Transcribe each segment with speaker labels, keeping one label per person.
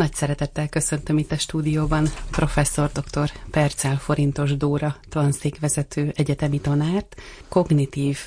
Speaker 1: Nagy szeretettel köszöntöm itt a stúdióban professzor dr. Percel Forintos Dóra, tanszékvezető egyetemi tanárt, kognitív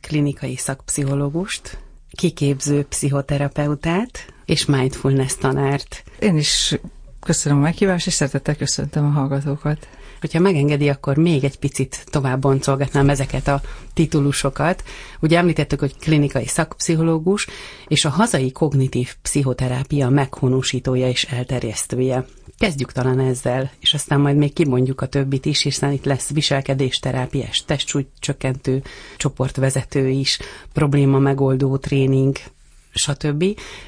Speaker 1: klinikai szakpszichológust, kiképző pszichoterapeutát és mindfulness tanárt.
Speaker 2: Én is köszönöm a meghívást, és szeretettel köszöntöm a hallgatókat.
Speaker 1: Hogyha megengedi, akkor még egy picit tovább boncolgatnám ezeket a titulusokat. Ugye említettük, hogy klinikai szakpszichológus, és a hazai kognitív pszichoterápia meghonosítója és elterjesztője. Kezdjük talán ezzel, és aztán majd még kimondjuk a többit is, hiszen itt lesz viselkedésterápiás, testsúly csökkentő csoportvezető is, probléma megoldó tréning, stb.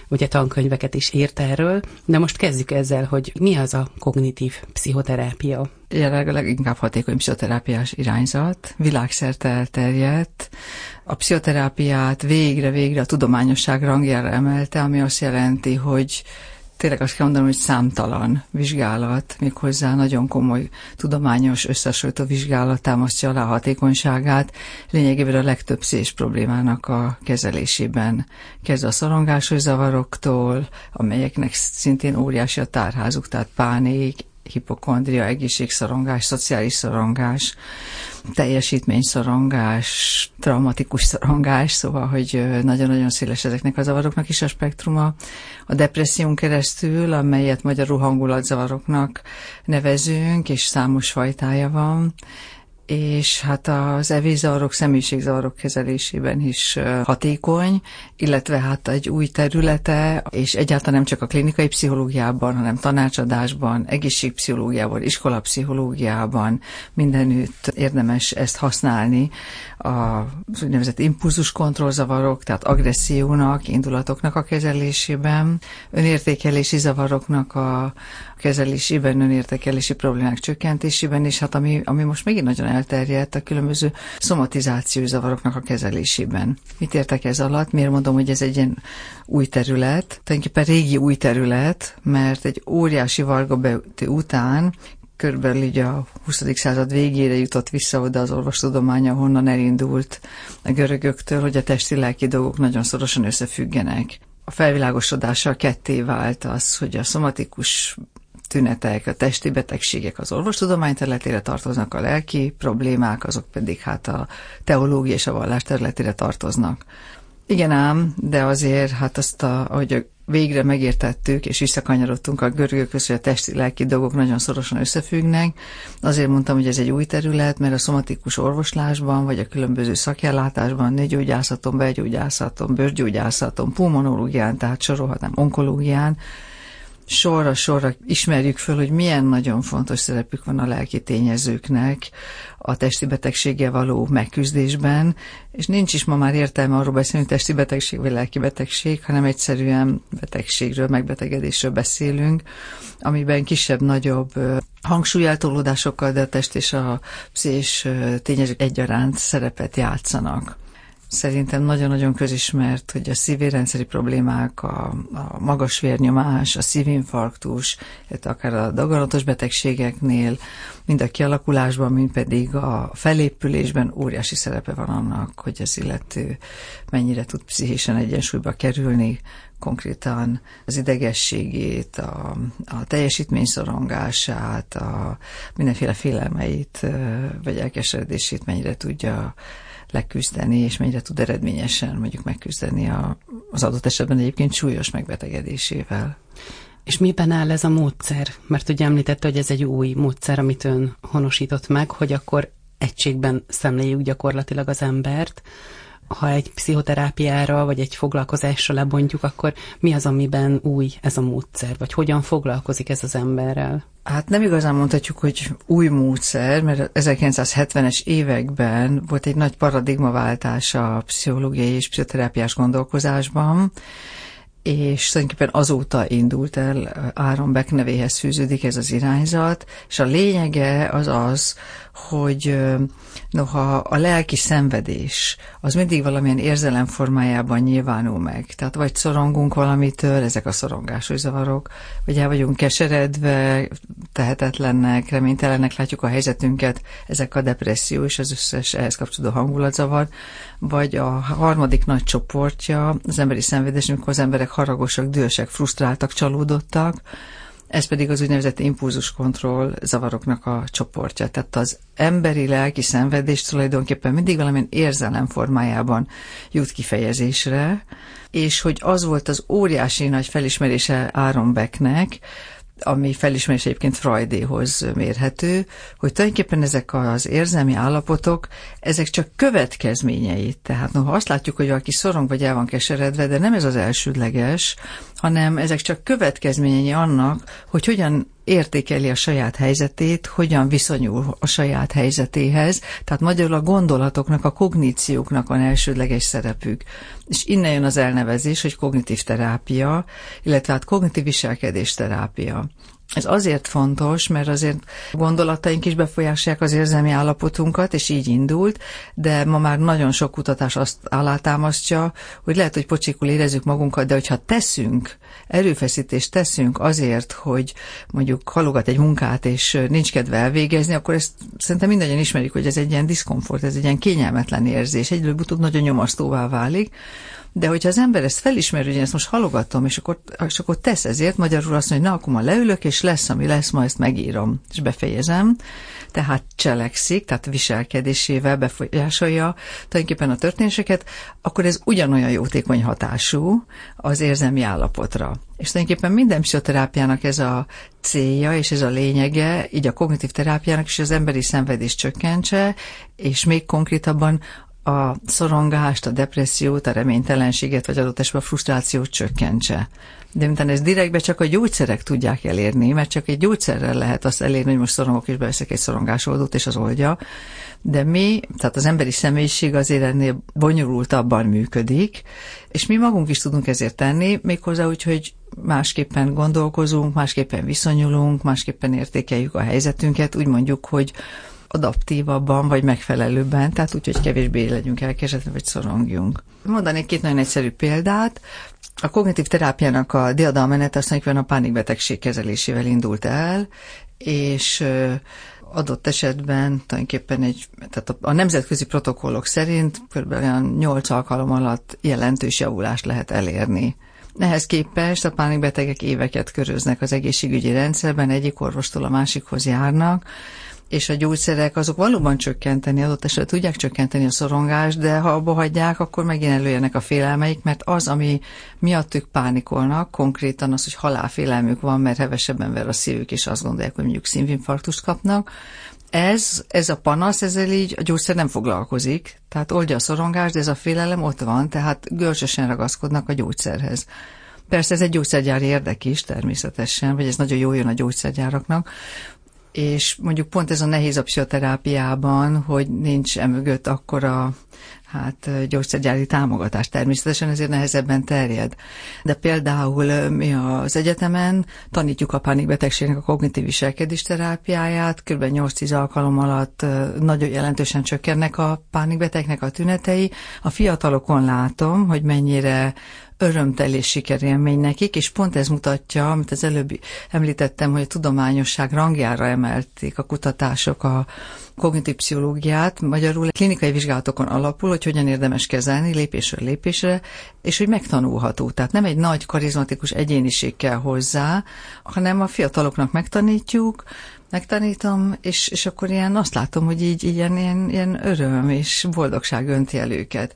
Speaker 1: Ugye tankönyveket is írt erről, de most kezdjük ezzel, hogy mi az a kognitív pszichoterápia?
Speaker 2: Jelenleg a leginkább hatékony pszichoterápiás irányzat, világszerte elterjedt. A pszichoterápiát végre-végre a tudományosság rangjára emelte, ami azt jelenti, hogy tényleg azt kell mondanom, hogy számtalan vizsgálat, méghozzá nagyon komoly tudományos összesültő vizsgálat támasztja alá a hatékonyságát, lényegében a legtöbb szés problémának a kezelésében. Kezd a szorongásos zavaroktól, amelyeknek szintén óriási a tárházuk, tehát pánik, hipokondria, egészségszorongás, szociális szorongás, teljesítményszorongás, traumatikus szorongás, szóval, hogy nagyon-nagyon széles ezeknek a zavaroknak is a spektruma. A depresszión keresztül, amelyet magyarul hangulatzavaroknak nevezünk, és számos fajtája van, és hát az evészavarok, személyiségzavarok kezelésében is hatékony, illetve hát egy új területe, és egyáltalán nem csak a klinikai pszichológiában, hanem tanácsadásban, egészségpszichológiában, iskolapszichológiában mindenütt érdemes ezt használni. Az úgynevezett impulzus kontrollzavarok, tehát agressziónak, indulatoknak a kezelésében, önértékelési zavaroknak a kezelésében, önértékelési problémák csökkentésében, és hát ami, ami most megint nagyon elterjedt, a különböző szomatizációs zavaroknak a kezelésében. Mit értek ez alatt? Miért mondom, hogy ez egy ilyen új terület? Tulajdonképpen régi új terület, mert egy óriási Varga után körülbelül így a 20. század végére jutott vissza oda az orvostudománya, honnan elindult a görögöktől, hogy a testi-lelki dolgok nagyon szorosan összefüggenek. A felvilágosodással ketté vált az, hogy a szomatikus tünetek, a testi betegségek az orvostudomány területére tartoznak, a lelki problémák, azok pedig hát a teológia és a vallás területére tartoznak. Igen ám, de azért hát azt, a, ahogy végre megértettük, és visszakanyarodtunk a görögökhöz, hogy a testi-lelki dolgok nagyon szorosan összefüggnek. Azért mondtam, hogy ez egy új terület, mert a szomatikus orvoslásban, vagy a különböző szakellátásban, nőgyógyászaton, belgyógyászaton, bőrgyógyászaton, pulmonológián, tehát sorolhatnám onkológián, sorra-sorra ismerjük föl, hogy milyen nagyon fontos szerepük van a lelki tényezőknek a testi betegséggel való megküzdésben, és nincs is ma már értelme arról beszélni, hogy testi betegség vagy lelki betegség, hanem egyszerűen betegségről, megbetegedésről beszélünk, amiben kisebb-nagyobb hangsúlyeltolódásokkal, de a test és a pszés tényezők egyaránt szerepet játszanak. Szerintem nagyon-nagyon közismert, hogy a szívérendszeri problémák, a, a magas vérnyomás, a szívinfarktus, akár a daganatos betegségeknél, mind a kialakulásban, mind pedig a felépülésben óriási szerepe van annak, hogy az illető mennyire tud pszichésen egyensúlyba kerülni, konkrétan az idegességét, a, a teljesítményszorongását, a mindenféle félelmeit, vagy elkeseredését mennyire tudja leküzdeni, és mennyire tud eredményesen mondjuk megküzdeni a, az adott esetben egyébként súlyos megbetegedésével.
Speaker 1: És miben áll ez a módszer? Mert ugye említette, hogy ez egy új módszer, amit ön honosított meg, hogy akkor egységben szemléljük gyakorlatilag az embert, ha egy pszichoterápiára vagy egy foglalkozásra lebontjuk, akkor mi az, amiben új ez a módszer, vagy hogyan foglalkozik ez az emberrel?
Speaker 2: Hát nem igazán mondhatjuk, hogy új módszer, mert 1970-es években volt egy nagy paradigmaváltás a pszichológiai és pszichoterápiás gondolkozásban, és tulajdonképpen azóta indult el Áron Beck nevéhez fűződik ez az irányzat, és a lényege az az, hogy noha a lelki szenvedés az mindig valamilyen érzelem formájában nyilvánul meg. Tehát vagy szorongunk valamitől, ezek a szorongásos zavarok, vagy el vagyunk keseredve, tehetetlennek, reménytelennek látjuk a helyzetünket, ezek a depresszió és az összes ehhez kapcsolódó hangulatzavar, vagy a harmadik nagy csoportja az emberi szenvedés, amikor az emberek haragosak, dühösek, frusztráltak, csalódottak, ez pedig az úgynevezett impulzuskontroll zavaroknak a csoportja. Tehát az emberi lelki szenvedés tulajdonképpen mindig valamilyen érzelem formájában jut kifejezésre, és hogy az volt az óriási nagy felismerése Aaron Becknek, ami felismerés egyébként Freudéhoz mérhető, hogy tulajdonképpen ezek az érzelmi állapotok, ezek csak következményei. Tehát noha azt látjuk, hogy valaki szorong vagy el van keseredve, de nem ez az elsődleges, hanem ezek csak következményei annak, hogy hogyan értékeli a saját helyzetét, hogyan viszonyul a saját helyzetéhez, tehát magyarul a gondolatoknak, a kognícióknak van elsődleges szerepük. És innen jön az elnevezés, hogy kognitív terápia, illetve hát kognitív viselkedés terápia. Ez azért fontos, mert azért gondolataink is befolyásolják az érzelmi állapotunkat, és így indult, de ma már nagyon sok kutatás azt alátámasztja, hogy lehet, hogy pocsikul érezzük magunkat, de hogyha teszünk, erőfeszítést teszünk azért, hogy mondjuk halogat egy munkát, és nincs kedve elvégezni, akkor ezt szerintem mindannyian ismerik, hogy ez egy ilyen diszkomfort, ez egy ilyen kényelmetlen érzés, egyről-utóbb nagyon nyomasztóvá válik, de hogyha az ember ezt felismeri, hogy én ezt most halogatom, és akkor, és akkor tesz ezért, magyarul azt mondja, hogy na, akkor ma leülök, és lesz, ami lesz, ma ezt megírom, és befejezem. Tehát cselekszik, tehát viselkedésével befolyásolja tulajdonképpen a történéseket, akkor ez ugyanolyan jótékony hatású az érzelmi állapotra. És tulajdonképpen minden pszichoterápiának ez a célja és ez a lényege, így a kognitív terápiának is az emberi szenvedést csökkentse, és még konkrétabban a szorongást, a depressziót, a reménytelenséget, vagy adott esetben a frusztrációt csökkentse. De miután ez direktbe csak a gyógyszerek tudják elérni, mert csak egy gyógyszerrel lehet azt elérni, hogy most szorongok és beveszek egy szorongásoldót, és az oldja. De mi, tehát az emberi személyiség azért ennél bonyolultabban működik, és mi magunk is tudunk ezért tenni, méghozzá úgy, hogy másképpen gondolkozunk, másképpen viszonyulunk, másképpen értékeljük a helyzetünket, úgy mondjuk, hogy adaptívabban, vagy megfelelőbben, tehát úgy, hogy kevésbé legyünk elkesedve, vagy szorongjunk. Mondanék két nagyon egyszerű példát. A kognitív terápiának a diadalmenet azt mondjuk, a pánikbetegség kezelésével indult el, és adott esetben tulajdonképpen egy, tehát a, a nemzetközi protokollok szerint kb. olyan 8 alkalom alatt jelentős javulást lehet elérni. Ehhez képest a pánikbetegek éveket köröznek az egészségügyi rendszerben, egyik orvostól a másikhoz járnak, és a gyógyszerek azok valóban csökkenteni, adott esetben tudják csökkenteni a szorongást, de ha abba hagyják, akkor megint előjönnek a félelmeik, mert az, ami miatt ők pánikolnak, konkrétan az, hogy halálfélelmük van, mert hevesebben ver a szívük, és azt gondolják, hogy mondjuk szívinfarktust kapnak, ez, ez a panasz, ezzel így a gyógyszer nem foglalkozik, tehát oldja a szorongást, de ez a félelem ott van, tehát görcsösen ragaszkodnak a gyógyszerhez. Persze ez egy gyógyszergyári érdek is természetesen, vagy ez nagyon jó jön a gyógyszergyáraknak, és mondjuk pont ez a nehéz a pszichoterápiában, hogy nincs emögött akkora hát gyógyszergyári támogatás természetesen ezért nehezebben terjed. De például mi az egyetemen tanítjuk a pánikbetegségnek a kognitív viselkedés terápiáját, kb. 8-10 alkalom alatt nagyon jelentősen csökkennek a pánikbetegnek a tünetei. A fiatalokon látom, hogy mennyire örömteli sikerélmény nekik, és pont ez mutatja, amit az előbb említettem, hogy a tudományosság rangjára emelték a kutatások a kognitív pszichológiát, magyarul klinikai vizsgálatokon alapul, hogy hogyan érdemes kezelni lépésről lépésre, és hogy megtanulható. Tehát nem egy nagy karizmatikus egyéniség kell hozzá, hanem a fiataloknak megtanítjuk, megtanítom, és, és akkor ilyen azt látom, hogy így ilyen, ilyen, ilyen öröm és boldogság önti el őket.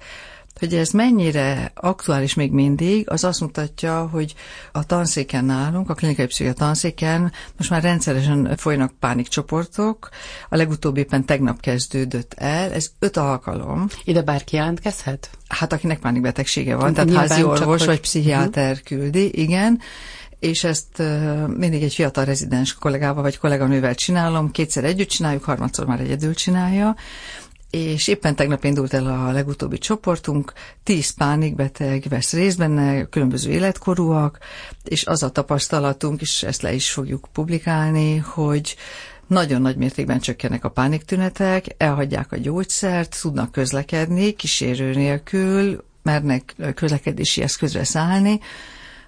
Speaker 2: Hogy ez mennyire aktuális még mindig, az azt mutatja, hogy a tanszéken nálunk, a klinikai pszichia tanszéken most már rendszeresen folynak pánikcsoportok. A legutóbbi éppen tegnap kezdődött el, ez öt alkalom.
Speaker 1: Ide bárki jelentkezhet?
Speaker 2: Hát akinek pánikbetegsége van, tehát házi orvos vagy pszichiáter uh-huh. küldi, igen és ezt mindig egy fiatal rezidens kollégával vagy kolléganővel csinálom, kétszer együtt csináljuk, harmadszor már egyedül csinálja, és éppen tegnap indult el a legutóbbi csoportunk, tíz pánikbeteg vesz részt benne, különböző életkorúak, és az a tapasztalatunk, és ezt le is fogjuk publikálni, hogy nagyon nagy mértékben csökkennek a pániktünetek, elhagyják a gyógyszert, tudnak közlekedni kísérő nélkül, mernek közlekedési eszközre szállni,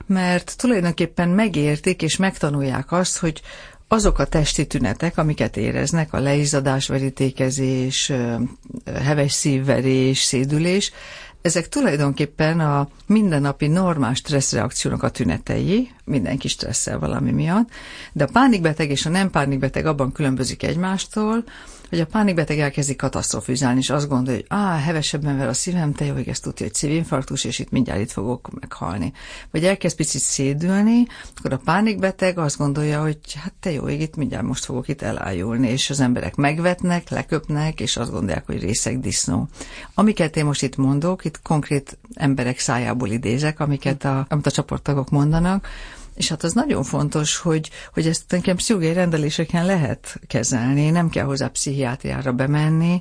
Speaker 2: mert tulajdonképpen megértik és megtanulják azt, hogy azok a testi tünetek, amiket éreznek, a leizzadás, verítékezés, heves szívverés, szédülés, ezek tulajdonképpen a mindennapi normás stresszreakciónak a tünetei, mindenki stresszel valami miatt, de a pánikbeteg és a nem pánikbeteg abban különbözik egymástól, hogy a pánikbeteg elkezdi katasztrofizálni, és azt gondolja, hogy á, hevesebben ver a szívem, te jó, hogy ezt tudja, hogy szívinfarktus, és itt mindjárt itt fogok meghalni. Vagy elkezd picit szédülni, akkor a pánikbeteg azt gondolja, hogy hát te jó, itt mindjárt most fogok itt elájulni, és az emberek megvetnek, leköpnek, és azt gondolják, hogy részek disznó. Amiket én most itt mondok, itt konkrét emberek szájából idézek, amiket a, amit a csoporttagok mondanak, és hát az nagyon fontos, hogy, hogy ezt nekem pszichológiai rendeléseken lehet kezelni, nem kell hozzá pszichiátriára bemenni,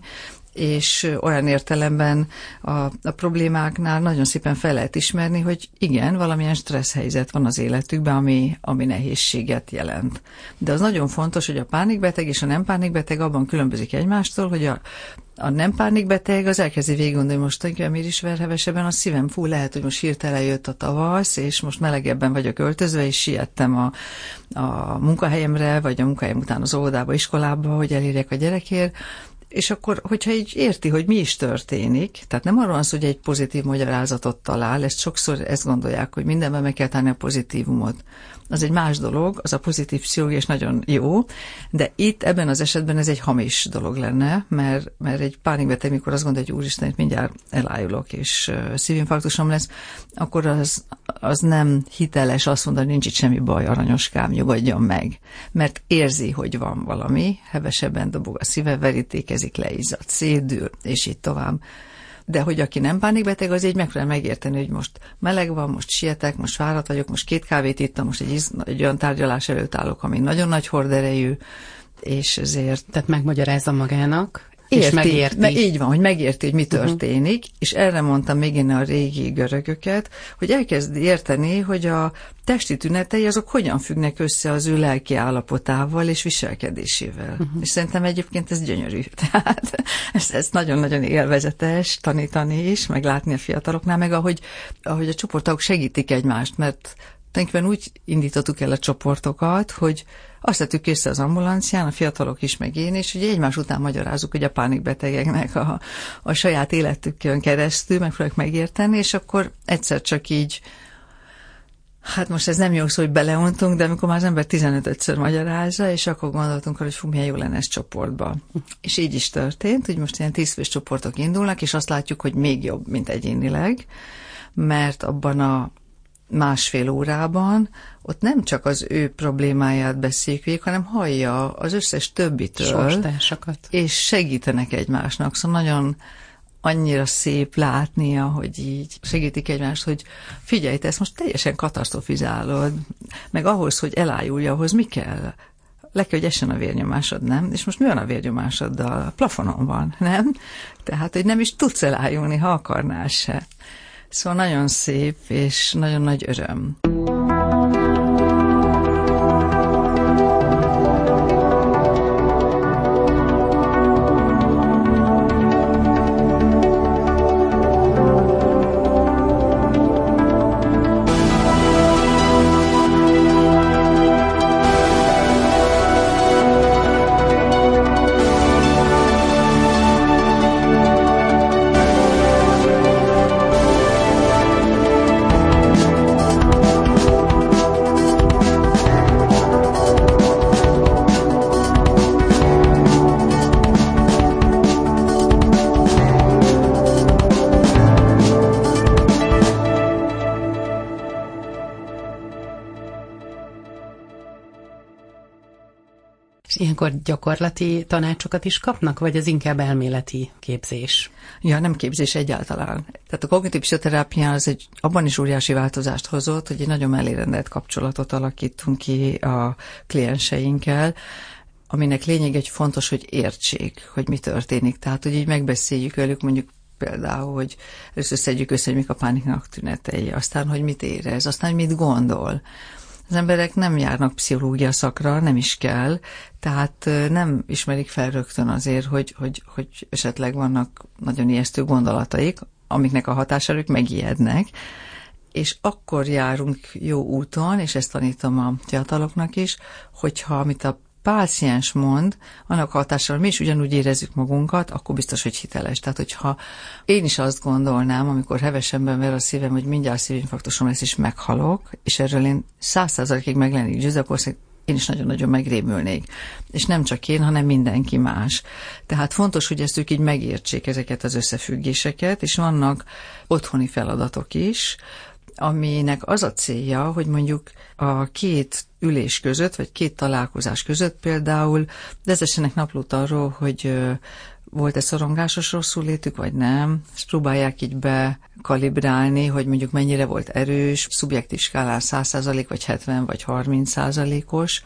Speaker 2: és olyan értelemben a, a problémáknál nagyon szépen fel lehet ismerni, hogy igen, valamilyen stressz helyzet van az életükben, ami, ami nehézséget jelent. De az nagyon fontos, hogy a pánikbeteg és a nem pánikbeteg abban különbözik egymástól, hogy a, a nem pánikbeteg az elkezdi végig gondolni, most tulajdonképpen miért is ver hevesebben a szívem, fú, lehet, hogy most hirtelen jött a tavasz, és most melegebben vagyok öltözve, és siettem a, a munkahelyemre, vagy a munkahelyem után az óvodába, iskolába, hogy elérjek a gyerekért, és akkor, hogyha így érti, hogy mi is történik, tehát nem arról van szó, hogy egy pozitív magyarázatot talál, ezt sokszor ezt gondolják, hogy mindenben meg kell tenni a pozitívumot. Az egy más dolog, az a pozitív pszichológia, és nagyon jó, de itt ebben az esetben ez egy hamis dolog lenne, mert, mert egy pánikbeteg, mikor azt gondolja, hogy úristen, itt mindjárt elájulok, és szívinfarktusom lesz, akkor az, az nem hiteles azt mondani, nincs itt semmi baj, aranyoskám, nyugodjon meg. Mert érzi, hogy van valami, hevesebben dobog a szíve, verítékezik, leizzad, szédül, és így tovább. De hogy aki nem pánikbeteg, az így megpróbál megérteni, hogy most meleg van, most sietek, most fáradt vagyok, most két kávét ittam, most egy, egy olyan tárgyalás előtt állok, ami nagyon nagy horderejű, és ezért...
Speaker 1: Tehát megmagyarázza magának,
Speaker 2: Érti, és megérti. Me, így van, hogy megérti, hogy mi mhm. történik, uh-huh. és erre mondtam még én a régi görögöket, hogy elkezdi érteni, hogy a testi tünetei azok hogyan függnek össze az ő lelki állapotával és viselkedésével. Uh-huh. És szerintem egyébként ez gyönyörű. Tehát ez, ez nagyon-nagyon élvezetes tanítani is, meg látni a fiataloknál, meg ahogy, ahogy a csoportok segítik egymást, mert tulajdonképpen úgy indítottuk el a csoportokat, hogy azt tettük készre az ambulancián, a fiatalok is, meg én, és ugye egymás után magyarázzuk, hogy a pánikbetegeknek a, a saját életükön keresztül megpróbáljuk megérteni, és akkor egyszer csak így Hát most ez nem jó szó, hogy beleuntunk, de amikor már az ember 15-ször magyarázza, és akkor gondoltunk hogy fú, milyen jó lenne ez csoportba. És így is történt, hogy most ilyen tízfős csoportok indulnak, és azt látjuk, hogy még jobb, mint egyénileg, mert abban a másfél órában, ott nem csak az ő problémáját beszéljük végig, hanem hallja az összes többitől.
Speaker 1: Sorstársakat.
Speaker 2: És segítenek egymásnak. Szóval nagyon annyira szép látnia, hogy így segítik egymást, hogy figyelj, te ezt most teljesen katasztrofizálod, meg ahhoz, hogy elájulja, ahhoz mi kell? Le kell, hogy essen a vérnyomásod, nem? És most mi van a vérnyomásoddal? A plafonon van, nem? Tehát, hogy nem is tudsz elájulni, ha akarnál se. Szóval nagyon szép, és nagyon nagy öröm.
Speaker 1: Ilyenkor gyakorlati tanácsokat is kapnak, vagy ez inkább elméleti képzés?
Speaker 2: Ja, nem képzés egyáltalán. Tehát a kognitív pszichoterápia az egy, abban is óriási változást hozott, hogy egy nagyon mellérendelt kapcsolatot alakítunk ki a klienseinkkel, aminek lényeg egy fontos, hogy értsék, hogy mi történik. Tehát, hogy így megbeszéljük velük mondjuk például, hogy először szedjük össze, hogy mik a pániknak tünetei, aztán, hogy mit érez, aztán, hogy mit gondol az emberek nem járnak pszichológia szakra, nem is kell, tehát nem ismerik fel rögtön azért, hogy, hogy, hogy esetleg vannak nagyon ijesztő gondolataik, amiknek a hatására ők megijednek, és akkor járunk jó úton, és ezt tanítom a fiataloknak is, hogyha amit a páciens mond, annak hatására mi is ugyanúgy érezzük magunkat, akkor biztos, hogy hiteles. Tehát, hogyha én is azt gondolnám, amikor hevesemben ver a szívem, hogy mindjárt szívinfarktusom lesz, és meghalok, és erről én száz százalékig meg lennék győzve, akkor én is nagyon-nagyon megrémülnék. És nem csak én, hanem mindenki más. Tehát fontos, hogy ezt ők így megértsék ezeket az összefüggéseket, és vannak otthoni feladatok is, aminek az a célja, hogy mondjuk a két ülés között, vagy két találkozás között például vezessenek naplót arról, hogy volt-e szorongásos rosszul létük, vagy nem. Ezt próbálják így bekalibrálni, hogy mondjuk mennyire volt erős, szubjektív skálán 100% vagy 70 vagy 30%-os,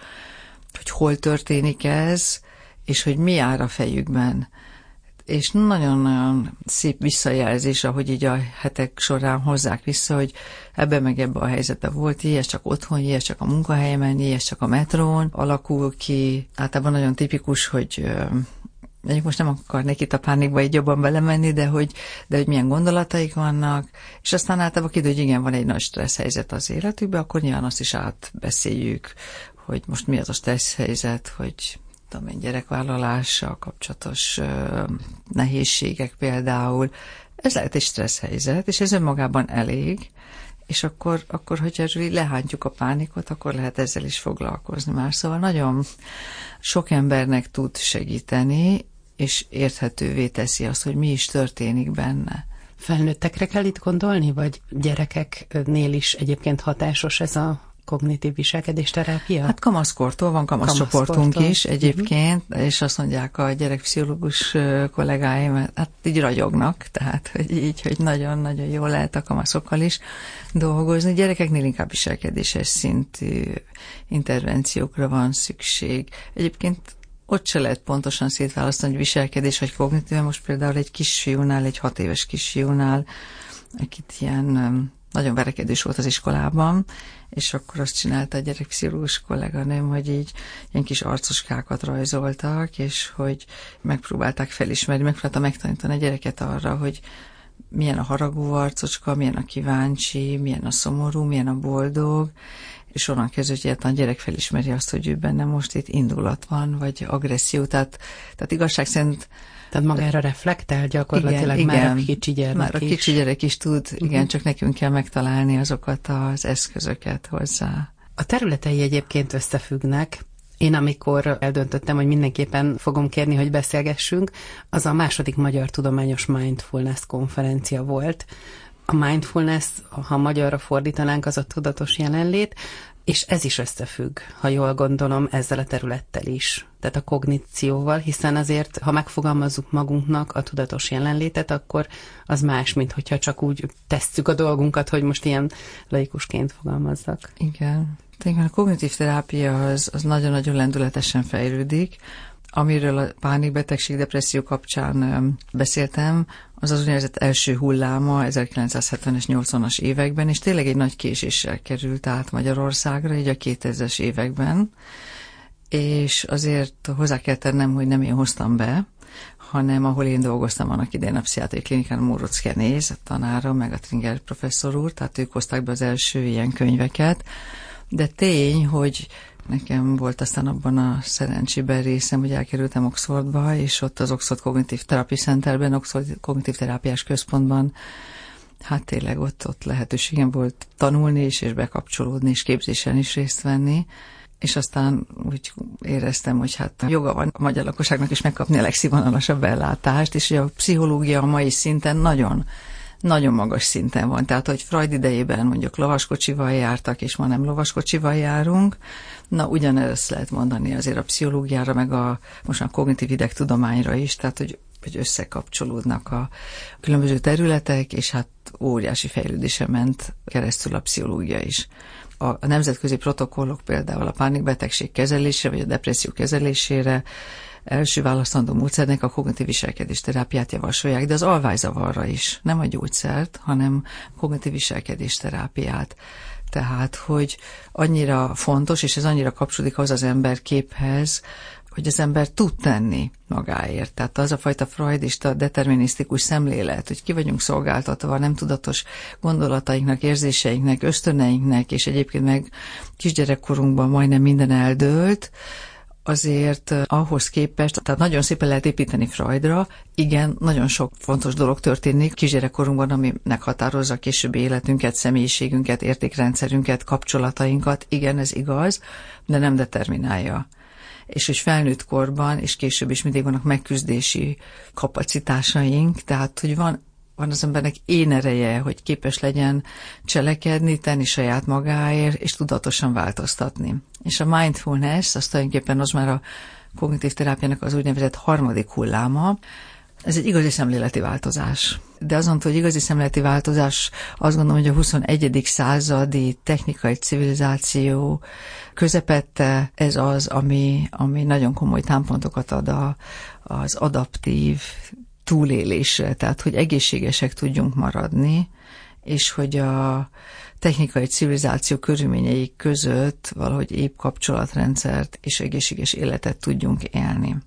Speaker 2: hogy hol történik ez, és hogy mi áll a fejükben és nagyon-nagyon szép visszajelzés, ahogy így a hetek során hozzák vissza, hogy ebbe meg ebbe a helyzetbe volt, ilyes csak otthon, ilyes csak a munkahelyemen, ilyes csak a metrón alakul ki. Általában nagyon tipikus, hogy mondjuk most nem akarnék itt a pánikba egy jobban belemenni, de hogy, de hogy milyen gondolataik vannak, és aztán általában kidő, hogy igen, van egy nagy stressz helyzet az életükben, akkor nyilván azt is átbeszéljük, hogy most mi az a stressz helyzet, hogy tudom én, gyerekvállalással kapcsolatos ö, nehézségek például. Ez lehet egy stressz helyzet, és ez önmagában elég, és akkor, akkor hogyha lehántjuk a pánikot, akkor lehet ezzel is foglalkozni már. Szóval nagyon sok embernek tud segíteni, és érthetővé teszi azt, hogy mi is történik benne.
Speaker 1: Felnőttekre kell itt gondolni, vagy gyerekeknél is egyébként hatásos ez a kognitív viselkedésterápia?
Speaker 2: Hát kamaszkortól van kamaszcsoportunk is egyébként, uh-huh. és azt mondják a gyerekpszichológus kollégáim, hát így ragyognak, tehát hogy így, hogy nagyon-nagyon jól lehet a kamaszokkal is dolgozni. Gyerekeknél inkább viselkedéses szintű intervenciókra van szükség. Egyébként ott se lehet pontosan szétválasztani, hogy viselkedés vagy kognitív. Most például egy kisfiúnál, egy hat éves kisfiúnál, akit ilyen nagyon verekedős volt az iskolában, és akkor azt csinálta a gyerekpszichológus kolléganőm, hogy így ilyen kis arcoskákat rajzoltak, és hogy megpróbálták felismerni, megpróbálta megtanítani a gyereket arra, hogy milyen a haragú arcocska, milyen a kíváncsi, milyen a szomorú, milyen a boldog, és onnan kezdve, a gyerek felismeri azt, hogy ő benne most itt indulat van, vagy agresszió, tehát, tehát igazság szerint
Speaker 1: tehát magára reflektál gyakorlatilag igen, már igen. a kicsi gyerek
Speaker 2: Már a kicsi gyerek is tud, uh-huh. igen, csak nekünk kell megtalálni azokat az eszközöket hozzá.
Speaker 1: A területei egyébként összefüggnek, én amikor eldöntöttem, hogy mindenképpen fogom kérni, hogy beszélgessünk, az a második Magyar Tudományos Mindfulness konferencia volt. A mindfulness, ha magyarra fordítanánk, az a tudatos jelenlét, és ez is összefügg, ha jól gondolom, ezzel a területtel is, tehát a kognícióval, hiszen azért, ha megfogalmazzuk magunknak a tudatos jelenlétet, akkor az más, mint hogyha csak úgy tesszük a dolgunkat, hogy most ilyen laikusként fogalmazzak.
Speaker 2: Igen. Igen, a kognitív terápia az, az nagyon-nagyon lendületesen fejlődik. Amiről a pánikbetegség, depresszió kapcsán beszéltem, az az úgynevezett első hulláma 1970-es, 80-as években, és tényleg egy nagy késéssel került át Magyarországra, így a 2000-es években, és azért hozzá kell tennem, hogy nem én hoztam be, hanem ahol én dolgoztam annak idején a pszichiátriai klinikán, Móruc Kenéz, a tanára, meg a Tringer professzor úr, tehát ők hozták be az első ilyen könyveket, de tény, hogy Nekem volt aztán abban a szerencsében részem, hogy elkerültem Oxfordba, és ott az Oxford Cognitive Therapy Centerben, Oxford Kognitív Terápiás Központban. Hát tényleg ott, ott lehetőségem volt tanulni is, és bekapcsolódni, és képzésen is részt venni, és aztán úgy éreztem, hogy hát joga van a magyar lakosságnak is megkapni a legszínvonalasabb ellátást, és a pszichológia a mai szinten nagyon nagyon magas szinten van. Tehát, hogy Freud idejében mondjuk lovaskocsival jártak, és ma nem lovaskocsival járunk, na ugyanezt lehet mondani azért a pszichológiára, meg a most a kognitív idegtudományra is, tehát, hogy hogy összekapcsolódnak a különböző területek, és hát óriási fejlődése ment keresztül a pszichológia is. A, nemzetközi protokollok például a pánikbetegség kezelésére, vagy a depresszió kezelésére első választandó módszernek a kognitív viselkedés terápiát javasolják, de az alvájzavarra is, nem a gyógyszert, hanem kognitív viselkedés terápiát. Tehát, hogy annyira fontos, és ez annyira kapcsolódik az az ember képhez, hogy az ember tud tenni magáért. Tehát az a fajta freudista, determinisztikus szemlélet, hogy ki vagyunk szolgáltatva nem tudatos gondolatainknak, érzéseinknek, ösztöneinknek, és egyébként meg kisgyerekkorunkban majdnem minden eldőlt, azért eh, ahhoz képest, tehát nagyon szépen lehet építeni Freudra, igen, nagyon sok fontos dolog történik kisgyerekkorunkban, ami meghatározza későbbi életünket, személyiségünket, értékrendszerünket, kapcsolatainkat, igen, ez igaz, de nem determinálja. És hogy felnőtt korban, és később is mindig vannak megküzdési kapacitásaink, tehát hogy van van az embernek én ereje, hogy képes legyen cselekedni, tenni saját magáért, és tudatosan változtatni. És a mindfulness, az tulajdonképpen az már a kognitív terápiának az úgynevezett harmadik hulláma, ez egy igazi szemléleti változás. De azon, hogy igazi szemléleti változás, azt gondolom, hogy a 21. századi technikai civilizáció közepette ez az, ami, ami nagyon komoly támpontokat ad a, az adaptív túlélésre, tehát hogy egészségesek tudjunk maradni, és hogy a technikai civilizáció körülményei között valahogy épp kapcsolatrendszert és egészséges életet tudjunk élni.